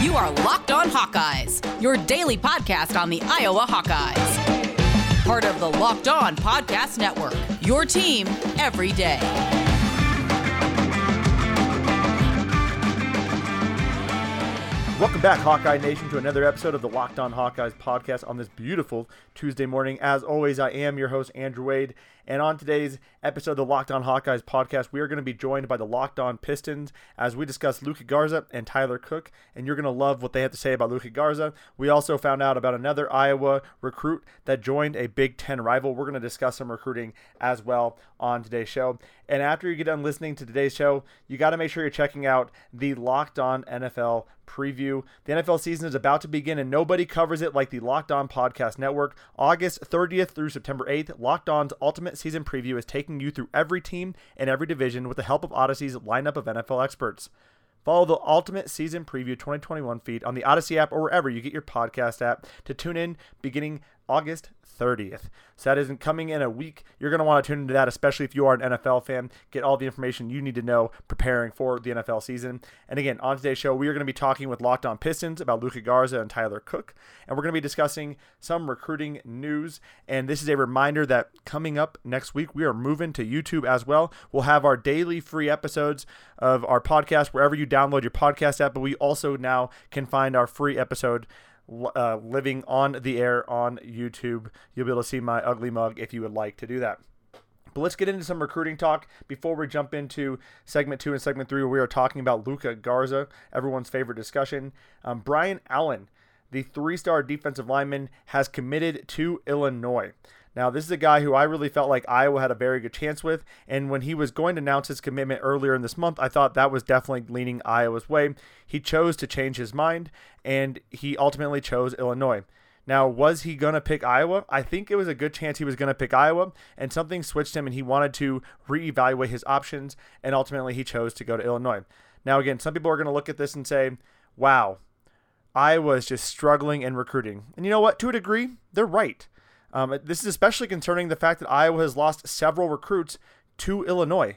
You are Locked On Hawkeyes, your daily podcast on the Iowa Hawkeyes. Part of the Locked On Podcast Network, your team every day. Welcome back, Hawkeye Nation, to another episode of the Locked On Hawkeyes podcast on this beautiful Tuesday morning. As always, I am your host, Andrew Wade. And on today's episode of the Locked On Hawkeyes podcast, we are going to be joined by the Locked On Pistons as we discuss Luka Garza and Tyler Cook. And you're going to love what they have to say about Luka Garza. We also found out about another Iowa recruit that joined a Big Ten rival. We're going to discuss some recruiting as well on today's show. And after you get done listening to today's show, you got to make sure you're checking out the Locked On NFL preview. The NFL season is about to begin, and nobody covers it like the Locked On Podcast Network. August 30th through September 8th, Locked On's Ultimate season preview is taking you through every team and every division with the help of Odyssey's lineup of NFL experts. Follow the Ultimate Season Preview 2021 feed on the Odyssey app or wherever you get your podcast app to tune in beginning August 30th. So that isn't coming in a week. You're going to want to tune into that, especially if you are an NFL fan. Get all the information you need to know preparing for the NFL season. And again, on today's show, we are going to be talking with Locked On Pistons about Luka Garza and Tyler Cook. And we're going to be discussing some recruiting news. And this is a reminder that coming up next week, we are moving to YouTube as well. We'll have our daily free episodes of our podcast wherever you download your podcast app, but we also now can find our free episode uh, living on the air on YouTube. You'll be able to see my ugly mug if you would like to do that. But let's get into some recruiting talk before we jump into segment two and segment three, where we are talking about Luka Garza, everyone's favorite discussion. Um, Brian Allen, the three star defensive lineman, has committed to Illinois. Now, this is a guy who I really felt like Iowa had a very good chance with. And when he was going to announce his commitment earlier in this month, I thought that was definitely leaning Iowa's way. He chose to change his mind, and he ultimately chose Illinois. Now, was he going to pick Iowa? I think it was a good chance he was going to pick Iowa, and something switched him, and he wanted to reevaluate his options, and ultimately he chose to go to Illinois. Now, again, some people are going to look at this and say, wow, Iowa is just struggling in recruiting. And you know what? To a degree, they're right. Um, this is especially concerning the fact that Iowa has lost several recruits to Illinois.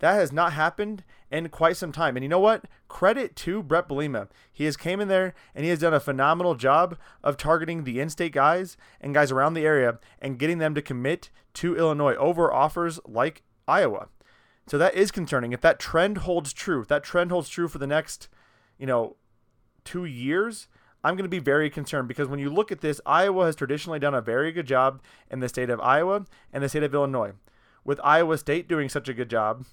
That has not happened in quite some time. And you know what? Credit to Bret Bielema. He has came in there and he has done a phenomenal job of targeting the in-state guys and guys around the area and getting them to commit to Illinois over offers like Iowa. So that is concerning. If that trend holds true, if that trend holds true for the next, you know, two years, I'm going to be very concerned because when you look at this, Iowa has traditionally done a very good job in the state of Iowa and the state of Illinois. With Iowa State doing such a good job,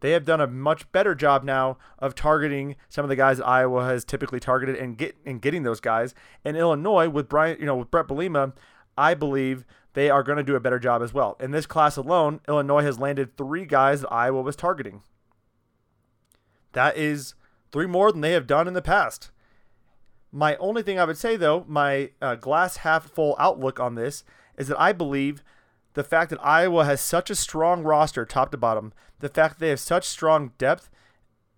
they have done a much better job now of targeting some of the guys that Iowa has typically targeted and get and getting those guys. In Illinois, with Brian, you know, with Bret Bielema, I believe they are going to do a better job as well. In this class alone, Illinois has landed three guys that Iowa was targeting. That is three more than they have done in the past. My only thing I would say, though, my uh, glass half full outlook on this is that I believe the fact that Iowa has such a strong roster, top to bottom, the fact that they have such strong depth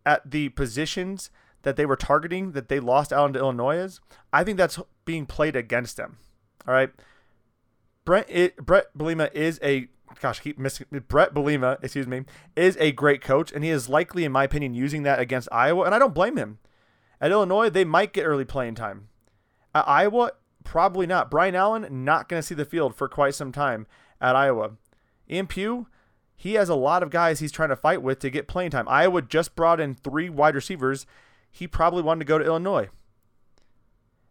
at the positions that they were targeting that they lost out into Illinois is, I think that's being played against them. All right. Brent it, Bret Bielema is a gosh, keep missing Bret Bielema, excuse me, is a great coach, and he is likely, in my opinion, using that against Iowa, and I don't blame him. At Illinois, they might get early playing time. At Iowa, probably not. Brian Allen, not going to see the field for quite some time at Iowa. Ian Pugh, he has a lot of guys he's trying to fight with to get playing time. Iowa just brought in three wide receivers. He probably wanted to go to Illinois.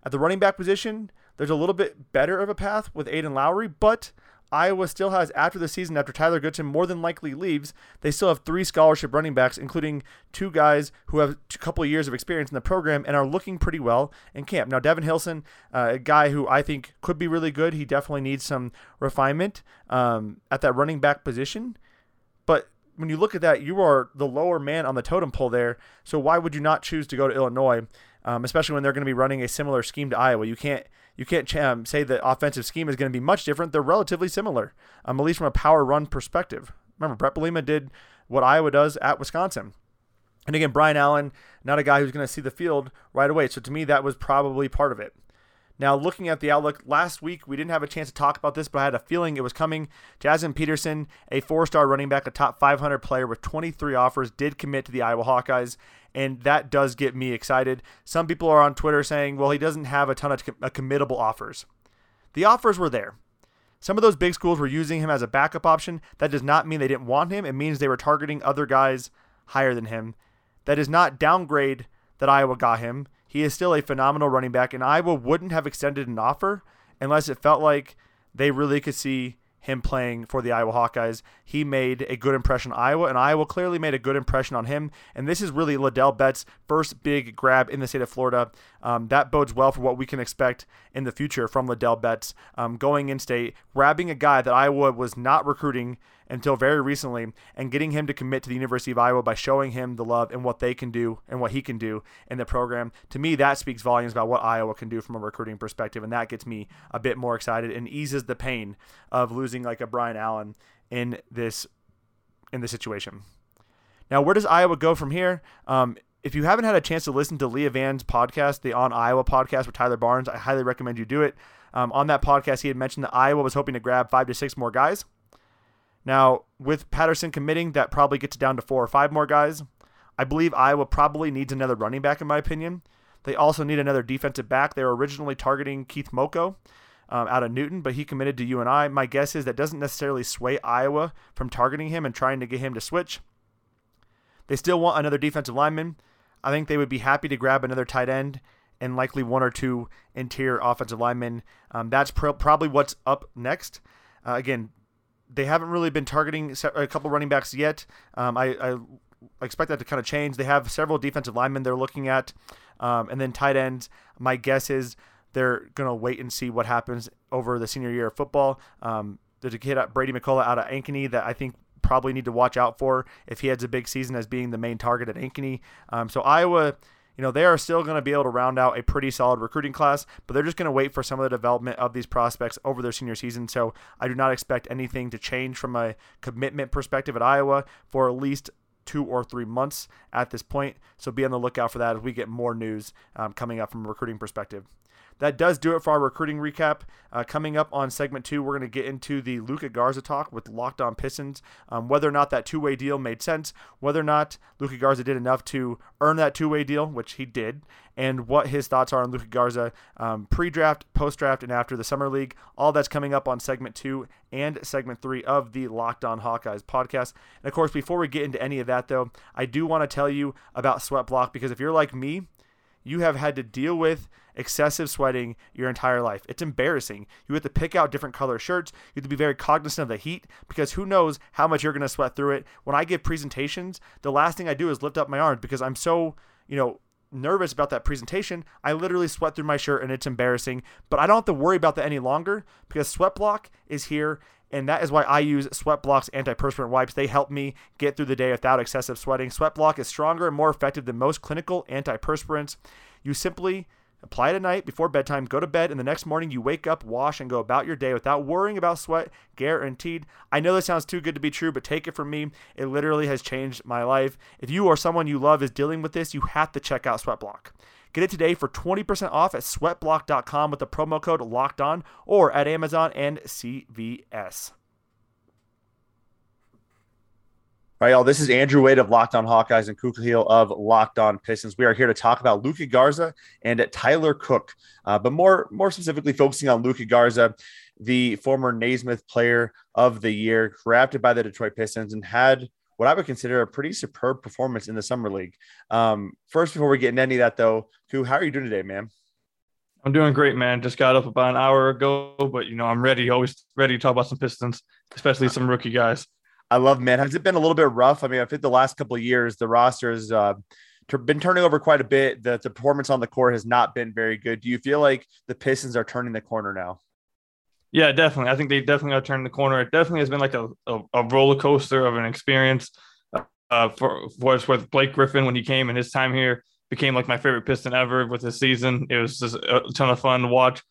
At the running back position, there's a little bit better of a path with Aiden Lowry, but Iowa still has, after the season, after Tyler Goodson more than likely leaves, they still have three scholarship running backs, including two guys who have a couple of years of experience in the program and are looking pretty well in camp. Now, Devin Hilson, uh, a guy who I think could be really good, he definitely needs some refinement um, at that running back position. But when you look at that, you are the lower man on the totem pole there. So why would you not choose to go to Illinois, um, especially when they're going to be running a similar scheme to Iowa? You can't you can't um, say the offensive scheme is going to be much different. They're relatively similar, um, at least from a power run perspective. Remember, Bret Bielema did what Iowa does at Wisconsin. And again, Brian Allen, not a guy who's going to see the field right away. So to me, that was probably part of it. Now, looking at the outlook, last week we didn't have a chance to talk about this, but I had a feeling it was coming. Jaziun Patterson, a four star running back, a top 500 player with 23 offers, did commit to the Iowa Hawkeyes, and that does get me excited. Some people are on Twitter saying, well, he doesn't have a ton of com- committable offers. The offers were there. Some of those big schools were using him as a backup option. That does not mean they didn't want him. It means they were targeting other guys higher than him. That does not downgrade that Iowa got him. He is still a phenomenal running back, and Iowa wouldn't have extended an offer unless it felt like they really could see him playing for the Iowa Hawkeyes. He made a good impression on Iowa, and Iowa clearly made a good impression on him. And this is really Ladell Betts' first big grab in the state of Florida. Um, that bodes well for what we can expect in the future from Ladell Betts um, going in state, grabbing a guy that Iowa was not recruiting until very recently and getting him to commit to the University of Iowa by showing him the love and what they can do and what he can do in the program. To me, that speaks volumes about what Iowa can do from a recruiting perspective, and that gets me a bit more excited and eases the pain of losing like a Brian Allen in this in this situation. Now, where does Iowa go from here? Um, if you haven't had a chance to listen to Leah Van's podcast, the On Iowa podcast with Tyler Barnes, I highly recommend you do it. Um, on that podcast, he had mentioned that Iowa was hoping to grab five to six more guys. Now, with Patterson committing, that probably gets down to four or five more guys. I believe Iowa probably needs another running back, in my opinion. They also need another defensive back. They were originally targeting Keith Moko um, out of Newton, but he committed to UNI. My guess is that doesn't necessarily sway Iowa from targeting him and trying to get him to switch. They still want another defensive lineman. I think they would be happy to grab another tight end and likely one or two interior offensive linemen. Um, that's probably what's up next. Uh, again, they haven't really been targeting a couple running backs yet. Um, I, I, expect that to kind of change. They have several defensive linemen they're looking at, um, and then tight ends. My guess is they're going to wait and see what happens over the senior year of football. Um, there's a kid, Brady McCullough, out of Ankeny that I think probably need to watch out for if he has a big season as being the main target at Ankeny. Um, so Iowa you know, they are still going to be able to round out a pretty solid recruiting class, but they're just going to wait for some of the development of these prospects over their senior season. So I do not expect anything to change from a commitment perspective at Iowa for at least two or three months at this point. So be on the lookout for that as we get more news um, coming up from a recruiting perspective that does do it for our recruiting recap. Uh, coming up on segment two, we're going to get into the Luka Garza talk with Locked On Pistons, um, whether or not that two way deal made sense, whether or not Luka Garza did enough to earn that two way deal, which he did, and what his thoughts are on Luka Garza um, pre draft, post draft, and after the Summer League. All that's coming up on segment two and segment three of the Locked On Hawkeyes podcast. And of course, before we get into any of that, though, I do want to tell you about Sweat Block because if you're like me, you have had to deal with excessive sweating your entire life. It's embarrassing. You have to pick out different color shirts. You have to be very cognizant of the heat because who knows how much you're going to sweat through it. When I give presentations, the last thing I do is lift up my arms because I'm so, you know, nervous about that presentation. I literally sweat through my shirt and it's embarrassing, but I don't have to worry about that any longer because Sweat Block is here and that is why I use Sweat Block's antiperspirant wipes. They help me get through the day without excessive sweating. Sweat Block is stronger and more effective than most clinical antiperspirants. You simply apply it at night before bedtime, go to bed, and the next morning you wake up, wash, and go about your day without worrying about sweat, guaranteed. I know this sounds too good to be true, but take it from me. It literally has changed my life. If you or someone you love is dealing with this, you have to check out Sweat Block. Get it today for 20% off at sweatblock.com with the promo code locked on or at Amazon and CVS. All right, y'all. This is Andrew Wade of Locked On Hawkeyes and Kuka of Locked On Pistons. We are here to talk about Luka Garza and Tyler Cook, uh, but more more specifically focusing on Luka Garza, the former Naismith Player of the Year, drafted by the Detroit Pistons, and had what I would consider a pretty superb performance in the summer league. Um, first, before we get into any of that, though, Ku, how are you doing today, man? I'm doing great, man. Just got up about an hour ago, but you know I'm ready. Always ready to talk about some Pistons, especially some rookie guys. I love, man. Has it been a little bit rough? I mean, I think the last couple of years, the roster has uh, been turning over quite a bit. The, the performance on the court has not been very good. Do you feel like the Pistons are turning the corner now? Yeah, definitely. I think they definitely are turning the corner. It definitely has been like a, a, a roller coaster of an experience. Uh, for was with Blake Griffin when he came and his time here became like my favorite Piston ever with his season. It was just a ton of fun to watch.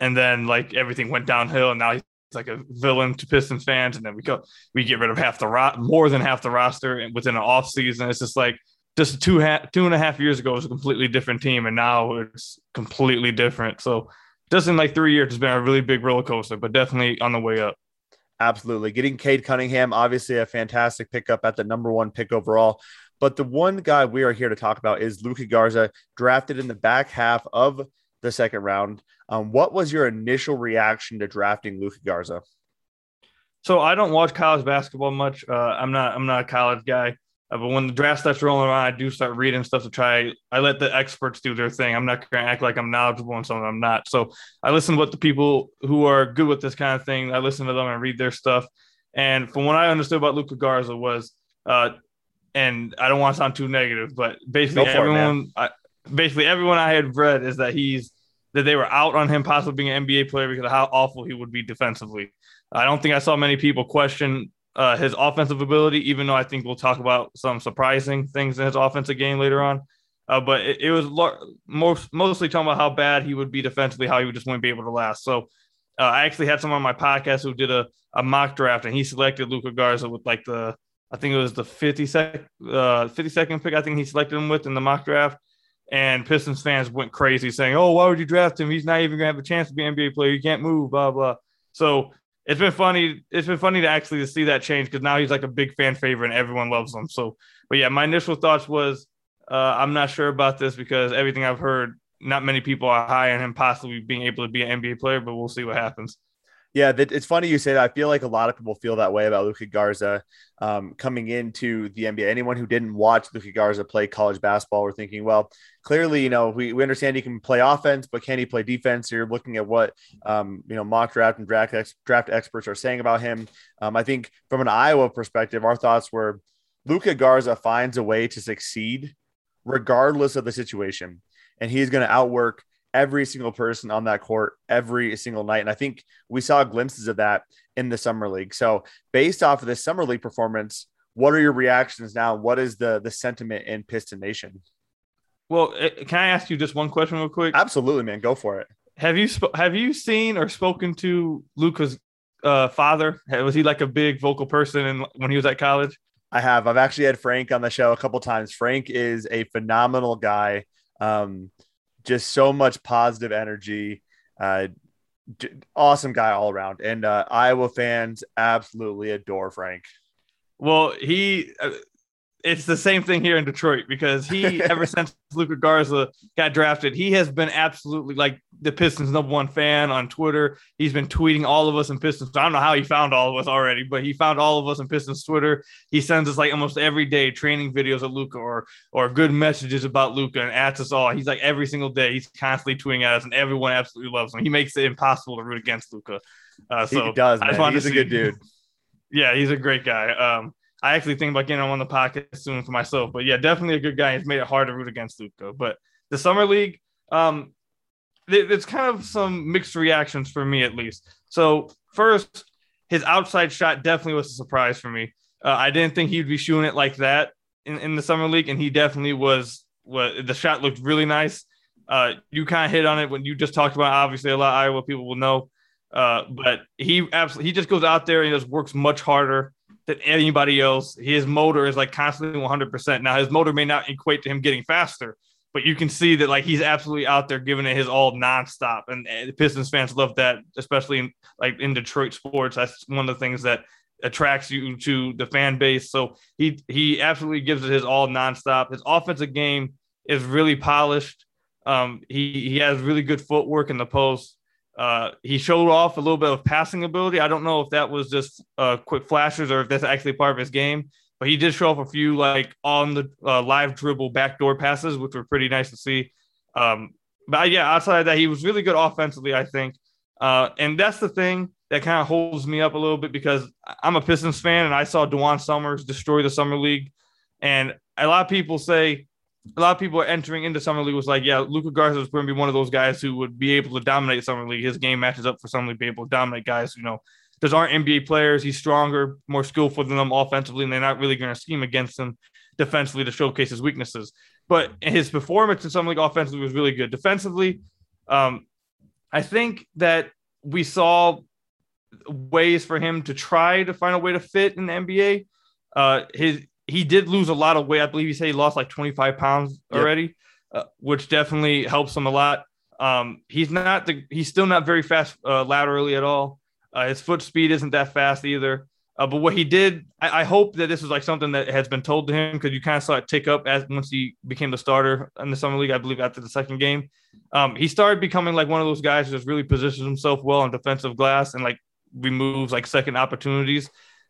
And then like everything went downhill, and now he's like a villain to Pistons fans. And then we go, we get rid of half the ro- more than half the roster and within an off season. It's just like just two ha- two and a half years ago it was a completely different team, and now it's completely different. So just in like three years, it's been a really big roller coaster, but definitely on the way up. Absolutely. Getting Cade Cunningham, obviously a fantastic pickup at the number one pick overall. But the one guy we are here to talk about is Luka Garza, drafted in the back half of the second round. Um, what was your initial reaction to drafting Luka Garza? So I don't watch college basketball much. Uh, I'm not. I'm not a college guy. Uh, but when the draft starts rolling around, I do start reading stuff to try. I let the experts do their thing. I'm not going to act like I'm knowledgeable on something I'm not. So I listen to what the people who are good with this kind of thing. I listen to them and read their stuff. And from what I understood about Luka Garza was, uh, and I don't want to sound too negative, but basically everyone, it, I, basically everyone I had read is that he's that they were out on him possibly being an NBA player because of how awful he would be defensively. I don't think I saw many people question uh, his offensive ability, even though I think we'll talk about some surprising things in his offensive game later on. Uh, but it, it was most mostly talking about how bad he would be defensively, how he would just wouldn't be able to last. So uh, I actually had someone on my podcast who did a, a mock draft, and he selected Luka Garza with like the I think it was the 52nd, uh, 52nd pick. I think he selected him with in the mock draft. And Pistons fans went crazy saying, "Oh, why would you draft him? He's not even gonna have a chance to be an NBA player. You can't move." Blah blah. So it's been funny. It's been funny to actually to see that change because now he's like a big fan favorite and everyone loves him. So, but yeah, my initial thoughts was uh, I'm not sure about this because everything I've heard, not many people are high on him possibly being able to be an NBA player, but we'll see what happens. Yeah, it's funny you say that. I feel like a lot of people feel that way about Luka Garza um, coming into the NBA. Anyone who didn't watch Luka Garza play college basketball were thinking, well, clearly, you know, we, we understand he can play offense, but can he play defense? You're looking at what, um, you know, mock draft and draft, ex- draft experts are saying about him. Um, I think from an Iowa perspective, our thoughts were Luka Garza finds a way to succeed regardless of the situation. And he's going to outwork – every single person on that court every single night. And I think we saw glimpses of that in the summer league. So based off of this summer league performance, what are your reactions now? What is the the sentiment in Piston Nation? Well, eh, can I ask you just one question real quick? Absolutely, man. Go for it. Have you sp- have you seen or spoken to Luka's uh, father? Was he like a big vocal person in, when he was at college? I have. I've actually had Frank on the show a couple times. Frank is a phenomenal guy. Um, just so much positive energy. Uh, awesome guy all around. And uh, Iowa fans absolutely adore Frank. Well, he uh, it's the same thing here in Detroit because he ever since Luka Garza got drafted, he has been absolutely like the Pistons number one fan on Twitter. He's been tweeting all of us in Pistons. I don't know how he found all of us already, but he found all of us in Pistons Twitter. He sends us like almost every day training videos of Luka or or good messages about Luka and adds us all. He's like every single day he's constantly tweeting at us, and everyone absolutely loves him. He makes it impossible to root against Luka. Uh, so he does. Man. He's a good dude. yeah, he's a great guy. Um, I actually think about getting him on the podcast soon for myself. But yeah, definitely a good guy. He's made it hard to root against Luka. But the summer league, um, there's kind of some mixed reactions for me at least. So first, his outside shot definitely was a surprise for me. Uh, I didn't think he'd be shooting it like that in, in the summer league, and he definitely was. What the shot looked really nice. Uh, you kind of hit on it when you just talked about. Obviously, a lot of Iowa people will know, uh, but he absolutely he just goes out there and just works much harder than anybody else. His motor is like constantly 100%. Now, his motor may not equate to him getting faster, but you can see that like he's absolutely out there giving it his all nonstop. And, and Pistons fans love that, especially in, like in Detroit sports. That's one of the things that attracts you to the fan base. So he he absolutely gives it his all nonstop. His offensive game is really polished. Um, he he has really good footwork in the post. Uh, he showed off a little bit of passing ability. I don't know if that was just uh, quick flashes or if that's actually part of his game, but he did show off a few like on the uh, live dribble backdoor passes, which were pretty nice to see. Um, but yeah, outside of that, he was really good offensively, I think. Uh, and that's the thing that kind of holds me up a little bit because I'm a Pistons fan and I saw Dajuan Summers destroy the summer league. And a lot of people say a lot of people are entering into summer league was like, yeah, Luka Garza is going to be one of those guys who would be able to dominate summer league. His game matches up for summer league, be able to dominate guys. You know, those aren't NBA players. He's stronger, more skillful than them offensively, and they're not really going to scheme against him defensively to showcase his weaknesses. But his performance in summer league offensively was really good. Defensively, um, I think that we saw ways for him to try to find a way to fit in the NBA. Uh, his he did lose a lot of weight. I believe he said he lost like 25 pounds already, yep. uh, which definitely helps him a lot. Um, he's not the he's still not very fast uh, laterally at all. Uh, his foot speed isn't that fast either. Uh, but what he did, I, I, hope that this is like something that has been told to him because you kind of saw it tick up as once he became the starter in the summer league. I believe after the second game, um, he started becoming like one of those guys who just really positions himself well on defensive glass and like removes like second opportunities.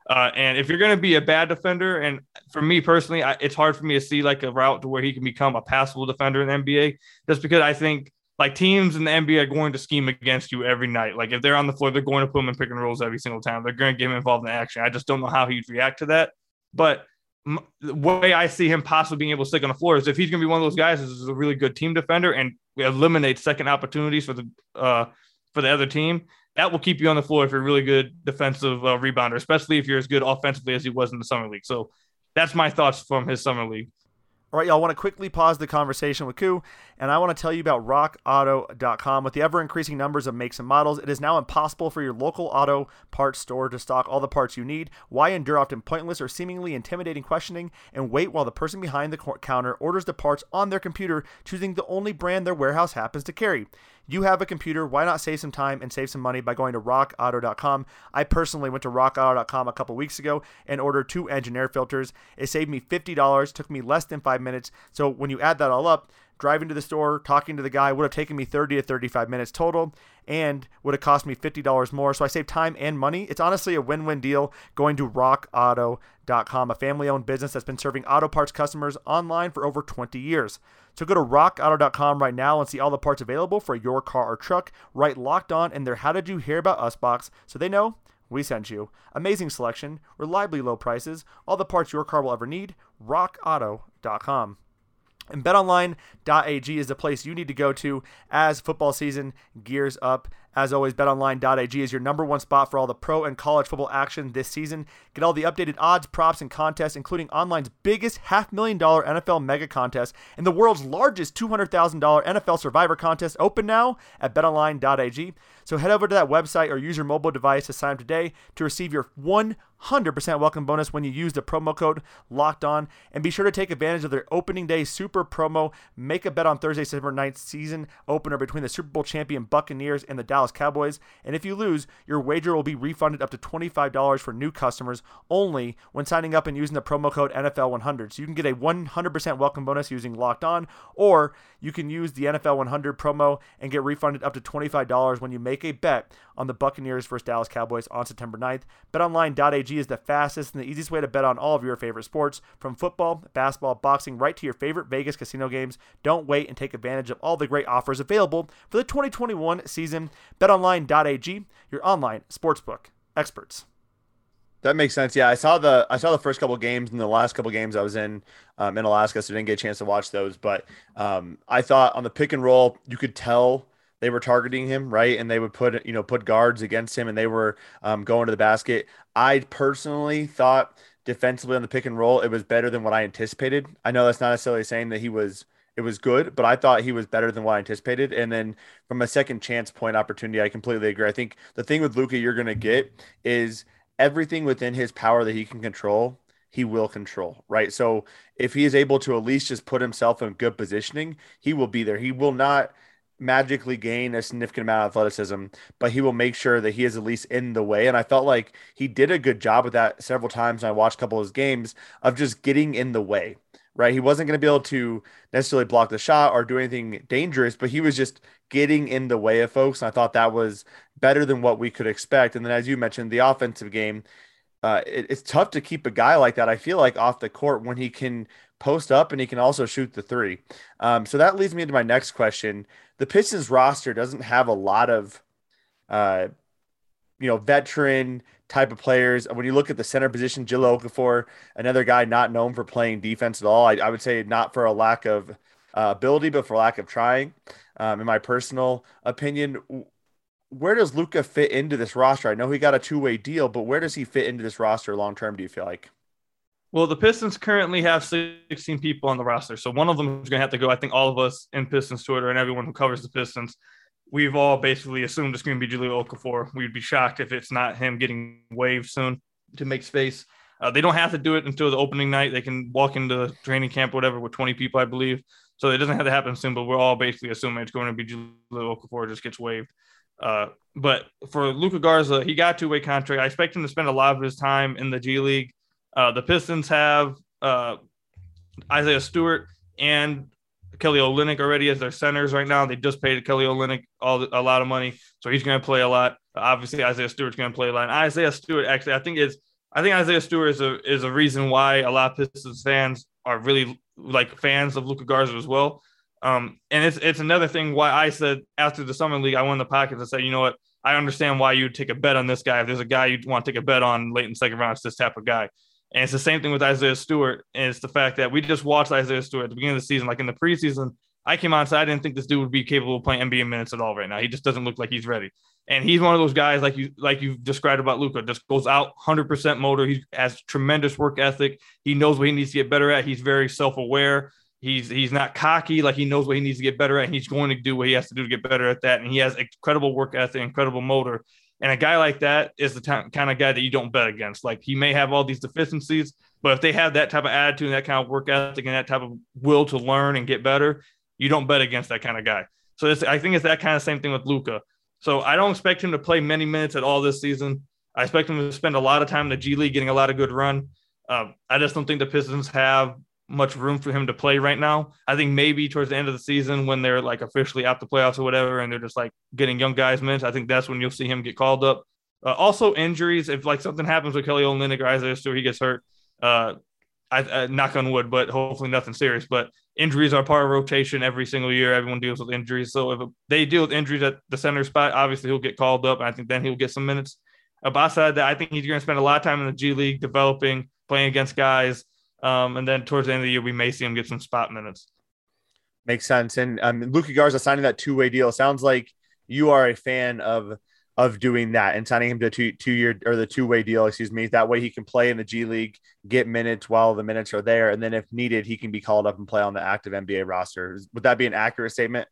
Uh, and if you're going to be a bad defender, and for me personally, I, it's hard for me to see like a route to where he can become a passable defender in the NBA, just because I think like teams in the NBA are going to scheme against you every night. Like if they're on the floor, they're going to put him in pick and rolls every single time. They're going to get him involved in action. I just don't know how he'd react to that. But m- the way I see him possibly being able to stick on the floor is if he's going to be one of those guys who's a really good team defender and eliminate second opportunities for the uh, for the other team. That will keep you on the floor if you're a really good defensive uh, rebounder, especially if you're as good offensively as he was in the summer league. So that's my thoughts from his summer league. All right, y'all I want to quickly pause the conversation with Koo, and I want to tell you about rockauto.com. With the ever increasing numbers of makes and models, it is now impossible for your local auto parts store to stock all the parts you need. Why endure often pointless or seemingly intimidating questioning and wait while the person behind the counter orders the parts on their computer, choosing the only brand their warehouse happens to carry? You have a computer, why not save some time and save some money by going to rockauto.com? I personally went to rockauto.com a couple weeks ago and ordered two engine air filters. It saved me $50, took me less than five minutes. So when you add that all up, driving to the store, talking to the guy would have taken me 30 to 35 minutes total and would have cost me $50 more. So I saved time and money. It's honestly a win win deal going to rockauto.com, a family owned business that's been serving auto parts customers online for over 20 years. So go to rockauto.com right now and see all the parts available for your car or truck. Right locked on in their How Did You Hear About Us box so they know we sent you. Amazing selection, reliably low prices, all the parts your car will ever need. RockAuto.com. And betonline.ag is the place you need to go to as football season gears up. As always, betonline.ag is your number one spot for all the pro and college football action this season. Get all the updated odds, props, and contests, including online's biggest half million dollar NFL mega contest and the world's largest $200,000 NFL survivor contest open now at betonline.ag. So head over to that website or use your mobile device to sign up today to receive your 100% welcome bonus when you use the promo code locked on. And be sure to take advantage of their opening day super promo. Make a bet on Thursday, September 9th season opener between the Super Bowl champion Buccaneers and the Dallas Cowboys. And if you lose, your wager will be refunded up to $25 for new customers only when signing up and using the promo code NFL100. So you can get a 100% welcome bonus using Locked On, or you can use the NFL 100 promo and get refunded up to $25 when you make a bet on the Buccaneers versus Dallas Cowboys on September 9th. BetOnline.ag is the fastest and the easiest way to bet on all of your favorite sports, from football, basketball, boxing, right to your favorite Vegas casino games. Don't wait and take advantage of all the great offers available for the 2021 season. BetOnline.ag, your online sportsbook experts. That makes sense. Yeah, I saw the I saw the first couple games and the last couple games I was in um, in Alaska, so I didn't get a chance to watch those. But um, I thought on the pick and roll, you could tell they were targeting him right, and they would put you know put guards against him, and they were um, going to the basket. I personally thought defensively on the pick and roll, it was better than what I anticipated. I know that's not necessarily saying that he was it was good, but I thought he was better than what I anticipated. And then from a second chance point opportunity, I completely agree. I think the thing with Luka you're going to get is everything within his power that he can control, he will control, right? So if he is able to at least just put himself in good positioning, he will be there. He will not magically gain a significant amount of athleticism, but he will make sure that he is at least in the way. And I felt like he did a good job with that several times. I watched a couple of his games of just getting in the way, right? He wasn't going to be able to necessarily block the shot or do anything dangerous, but he was just getting in the way of folks. And I thought that was better than what we could expect. And then, as you mentioned, the offensive game, uh, it, it's tough to keep a guy like that. I feel like off the court when he can post up and he can also shoot the three. Um, so that leads me to my next question. The Pistons roster doesn't have a lot of, uh, you know, veteran type of players. When you look at the center position, Jahlil Okafor, another guy not known for playing defense at all. I, I would say not for a lack of uh, ability, but for lack of trying. Um, in my personal opinion, where does Luka fit into this roster? I know he got a two way deal, but where does he fit into this roster long term? Do you feel like? Well, the Pistons currently have 16 people on the roster, so one of them is going to have to go. I think all of us in Pistons Twitter and everyone who covers the Pistons, we've all basically assumed it's going to be Jahlil Okafor. We'd be shocked if it's not him getting waived soon to make space. Uh, they don't have to do it until the opening night. They can walk into training camp, whatever, with 20 people, I believe. So it doesn't have to happen soon, but we're all basically assuming it's going to be Jahlil Okafor just gets waived. Uh, but for Luka Garza, he got two way contract. I expect him to spend a lot of his time in the G League. Uh, the Pistons have uh, Isaiah Stewart and Kelly Olynyk already as their centers right now. They just paid Kelly Olynyk all a lot of money, so he's going to play a lot. Obviously, Isaiah Stewart's going to play a lot. And Isaiah Stewart, actually, I think is I think Isaiah Stewart is a is a reason why a lot of Pistons fans are really like fans of Luka Garza as well. Um, and it's it's another thing why I said after the summer league, I won the pocket to said, you know what, I understand why you'd take a bet on this guy. If there's a guy you want to take a bet on late in the second round, it's this type of guy. And it's the same thing with Isaiah Stewart. And it's the fact that we just watched Isaiah Stewart at the beginning of the season, like in the preseason. I came out and said I didn't think this dude would be capable of playing NBA minutes at all right now. He just doesn't look like he's ready. And he's one of those guys like you like you've described about Luka, just goes out 100% motor. He has tremendous work ethic. He knows what he needs to get better at. He's very self-aware. He's he's not cocky, like he knows what he needs to get better at. And he's going to do what he has to do to get better at that. And he has incredible work ethic, incredible motor. And a guy like that is the t- kind of guy that you don't bet against. Like he may have all these deficiencies, but if they have that type of attitude and that kind of work ethic and that type of will to learn and get better, you don't bet against that kind of guy. So I think it's that kind of same thing with Luka. So I don't expect him to play many minutes at all this season. I expect him to spend a lot of time in the G League getting a lot of good run. Uh, I just don't think the Pistons have much room for him to play right now. I think maybe towards the end of the season when they're like officially out the playoffs or whatever, and they're just like getting young guys minutes. I think that's when you'll see him get called up. Uh, also injuries. If like something happens with Kelly Olynyk or Isaiah Stewart, he gets hurt. Uh, I, I, knock on wood, but hopefully nothing serious. But injuries are part of rotation every single year. Everyone deals with injuries. So if they deal with injuries at the center spot, obviously he'll get called up. I think then he'll get some minutes. Outside that, I think he's going to spend a lot of time in the G League developing, playing against guys. Um, and then towards the end of the year, we may see him get some spot minutes. Makes sense. And um, Luka Garza signing that two way deal sounds like you are a fan of of doing that and signing him to two two year or the two way deal, excuse me. That way he can play in the G League, get minutes while the minutes are there, and then if needed, he can be called up and play on the active NBA roster. Would that be an accurate statement?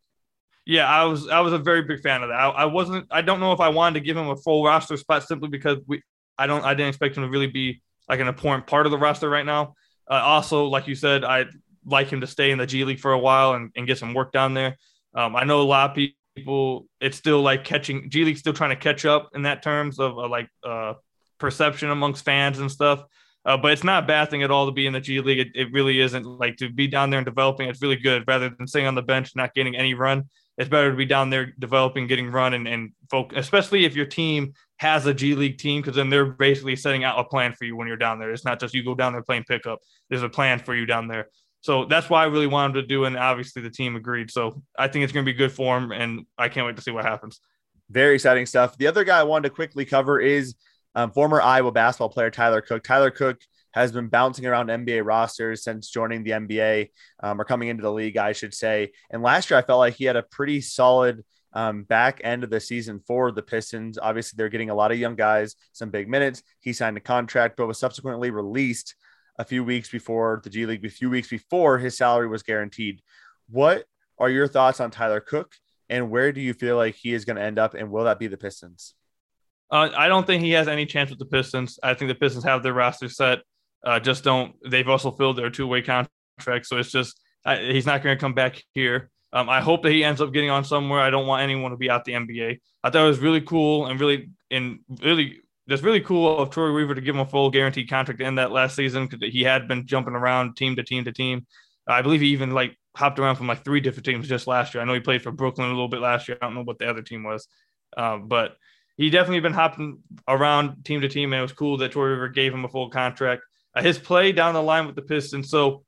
Yeah, I was I was a very big fan of that. I, I wasn't I don't know if I wanted to give him a full roster spot simply because we I don't I didn't expect him to really be like an important part of the roster right now. Uh, also, like you said, I'd like him to stay in the G League for a while and, and get some work down there. Um, I know a lot of people it's still like catching G League still trying to catch up in that terms of uh, like uh, perception amongst fans and stuff. Uh, but it's not a bad thing at all to be in the G League. It, it, really isn't like to be down there and developing. It's really good rather than sitting on the bench not getting any run. It's better to be down there developing, getting run, and and focus, especially if your team has a G League team, because then they're basically setting out a plan for you when you're down there. It's not just you go down there playing pickup. There's a plan for you down there. So that's why I really wanted to do, and obviously the team agreed. So I think it's going to be good for him, and I can't wait to see what happens. Very exciting stuff. The other guy I wanted to quickly cover is um, former Iowa basketball player Tyler Cook. Tyler Cook has been bouncing around NBA rosters since joining the NBA um, or coming into the league, I should say. And last year, I felt like he had a pretty solid um, back end of the season for the Pistons. Obviously, they're getting a lot of young guys, some big minutes. He signed a contract, but was subsequently released a few weeks before the G League, a few weeks before his salary was guaranteed. What are your thoughts on Tyler Cook and where do you feel like he is going to end up? And will that be the Pistons? Uh, I don't think he has any chance with the Pistons. I think the Pistons have their roster set. Uh, just don't. They've also filled their two way contract, so it's just uh, he's not going to come back here. Um, I hope that he ends up getting on somewhere. I don't want anyone to be out the NBA. I thought it was really cool and really and really that's really cool of Troy Weaver to give him a full guaranteed contract in that last season because he had been jumping around team to team to team. I believe he even like hopped around from like three different teams just last year. I know he played for Brooklyn a little bit last year. I don't know what the other team was, uh, but he definitely been hopping around team to team, and it was cool that Troy Weaver gave him a full contract. Uh, his play down the line with the Pistons, so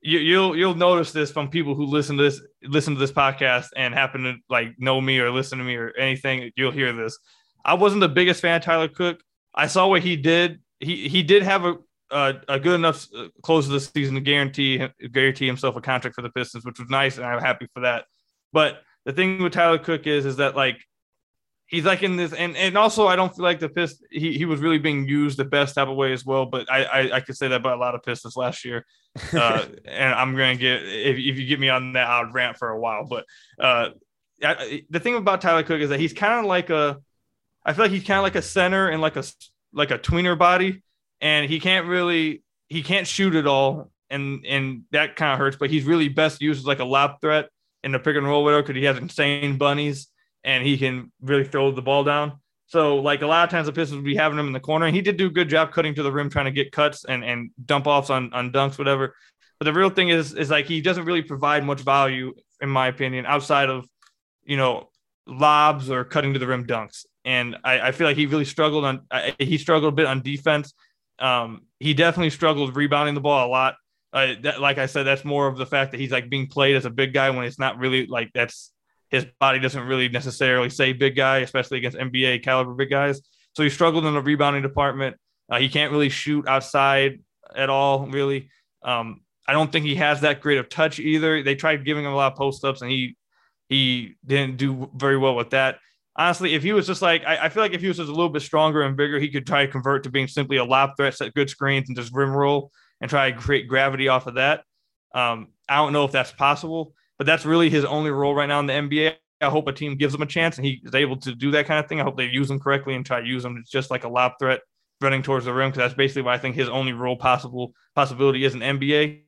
you, you'll you'll notice this from people who listen to this listen to this podcast and happen to like know me or listen to me or anything. You'll hear this. I wasn't the biggest fan of Tyler Cook. I saw what he did. He he did have a a, good enough uh, close of the season to guarantee guarantee himself a contract for the Pistons, which was nice, and I'm happy for that. But the thing with Tyler Cook is is that like he's like in this and and also I don't feel like the Pist he, he was really being used the best type of way as well. But I I, I could say that about a lot of Pistons last year. Uh, and I'm gonna get if, if you get me on that, I'll rant for a while. But uh, I, the thing about Tyler Cook is that he's kind of like a I feel like he's kind of like a center and like a like a tweener body, and he can't really he can't shoot at all. and and that kind of hurts. But he's really best used as like a lob threat in the pick and roll with because he has insane bunnies and he can really throw the ball down. So like a lot of times the Pistons would be having him in the corner, and he did do a good job cutting to the rim, trying to get cuts and and dump offs on on dunks, whatever. But the real thing is is like he doesn't really provide much value, in my opinion, outside of you know lobs or cutting to the rim dunks. And I, I feel like he really struggled on he struggled a bit on defense. Um, he definitely struggled rebounding the ball a lot. Uh, that, like I said, that's more of the fact that he's like being played as a big guy when it's not really like that's his body doesn't really necessarily say big guy, especially against NBA caliber big guys. So he struggled in the rebounding department. Uh, he can't really shoot outside at all, really. Um, I don't think he has that great of touch either. They tried giving him a lot of post ups, and he he didn't do very well with that. Honestly, if he was just like, I, I, feel like if he was just a little bit stronger and bigger, he could try to convert to being simply a lob threat, set good screens, and just rim roll and try to create gravity off of that. Um, I don't know if that's possible, but that's really his only role right now in the NBA. I hope a team gives him a chance and he is able to do that kind of thing. I hope they use him correctly and try to use him It's just like a lob threat running towards the rim because that's basically what I think his only role possible possibility is in NBA.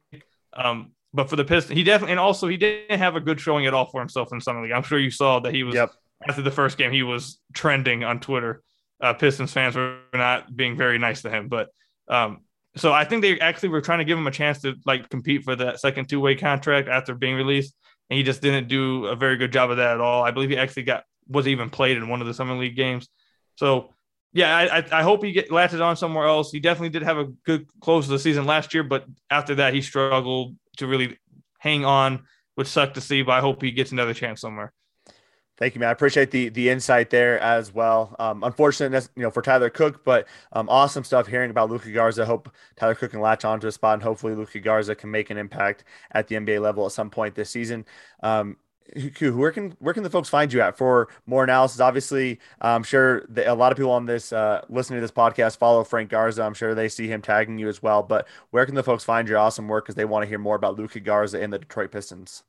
Um, but for the Pistons, he definitely and also he didn't have a good showing at all for himself in summer league. I'm sure you saw that he was yep. after the first game he was trending on Twitter. Uh, Pistons fans were not being very nice to him, but um, so I think they actually were trying to give him a chance to like compete for that second two way contract after being released, and he just didn't do a very good job of that at all. I believe he actually got was even played in one of the summer league games. So yeah, I, I hope he get latches on somewhere else. He definitely did have a good close to the season last year, but after that he struggled to really hang on, which sucked to see. But I hope he gets another chance somewhere. Thank you, man. I appreciate the the insight there as well. Um, unfortunate, you know, for Tyler Cook, but um, awesome stuff hearing about Luka Garza. Hope Tyler Cook can latch onto a spot, and hopefully Luka Garza can make an impact at the NBA level at some point this season. Um, where can where can the folks find you at for more analysis? Obviously, I'm sure a lot of people on this uh, listening to this podcast follow Frank Garza. I'm sure they see him tagging you as well. But where can the folks find your awesome work because they want to hear more about Luka Garza and the Detroit Pistons?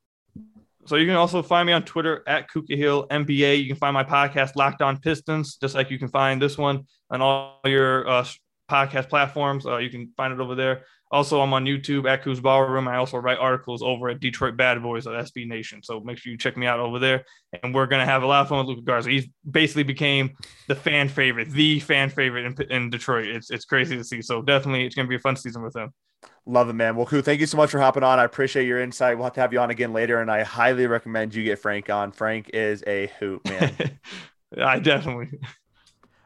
So you can also find me on Twitter at Kuka Hill NBA. You can find my podcast Locked On Pistons, just like you can find this one on all your uh, podcast platforms. Uh, you can find it over there. Also, I'm on YouTube at Kuz Ballroom. I also write articles over at Detroit Bad Boys at SB Nation. So make sure you check me out over there. And we're gonna have a lot of fun with Luka Garza. He's basically became the fan favorite, the fan favorite in, in Detroit. It's it's crazy to see. So definitely, it's gonna be a fun season with him. Love it, man. Well, cool. Thank you so much for hopping on. I appreciate your insight. We'll have to have you on again later, and I highly recommend you get Frank on. Frank is a hoot, man. I definitely.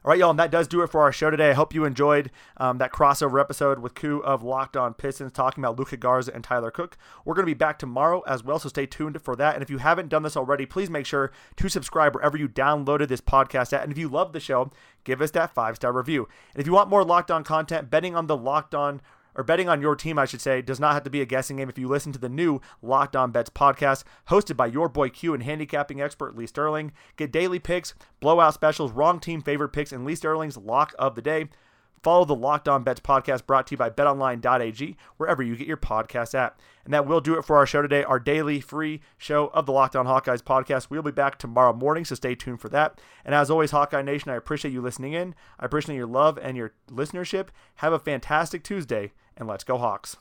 All right, y'all, and that does do it for our show today. I hope you enjoyed um, that crossover episode with Koo of Locked On Pistons talking about Luka Garza and Tyler Cook. We're going to be back tomorrow as well, so stay tuned for that. And if you haven't done this already, please make sure to subscribe wherever you downloaded this podcast at. And if you love the show, give us that five star review. And if you want more Locked On content, betting on the Locked On or betting on your team, I should say, does not have to be a guessing game if you listen to the new Locked On Bets podcast, hosted by your boy Q and handicapping expert Lee Sterling. Get daily picks, blowout specials, wrong team favorite picks, and Lee Sterling's lock of the day. Follow the Locked On Bets podcast brought to you by betonline.ag, wherever you get your podcasts at. And that will do it for our show today, our daily free show of the Locked On Hawkeyes podcast. We'll be back tomorrow morning, so stay tuned for that. And as always, Hawkeye Nation, I appreciate you listening in. I appreciate your love and your listenership. Have a fantastic Tuesday, and let's go, Hawks.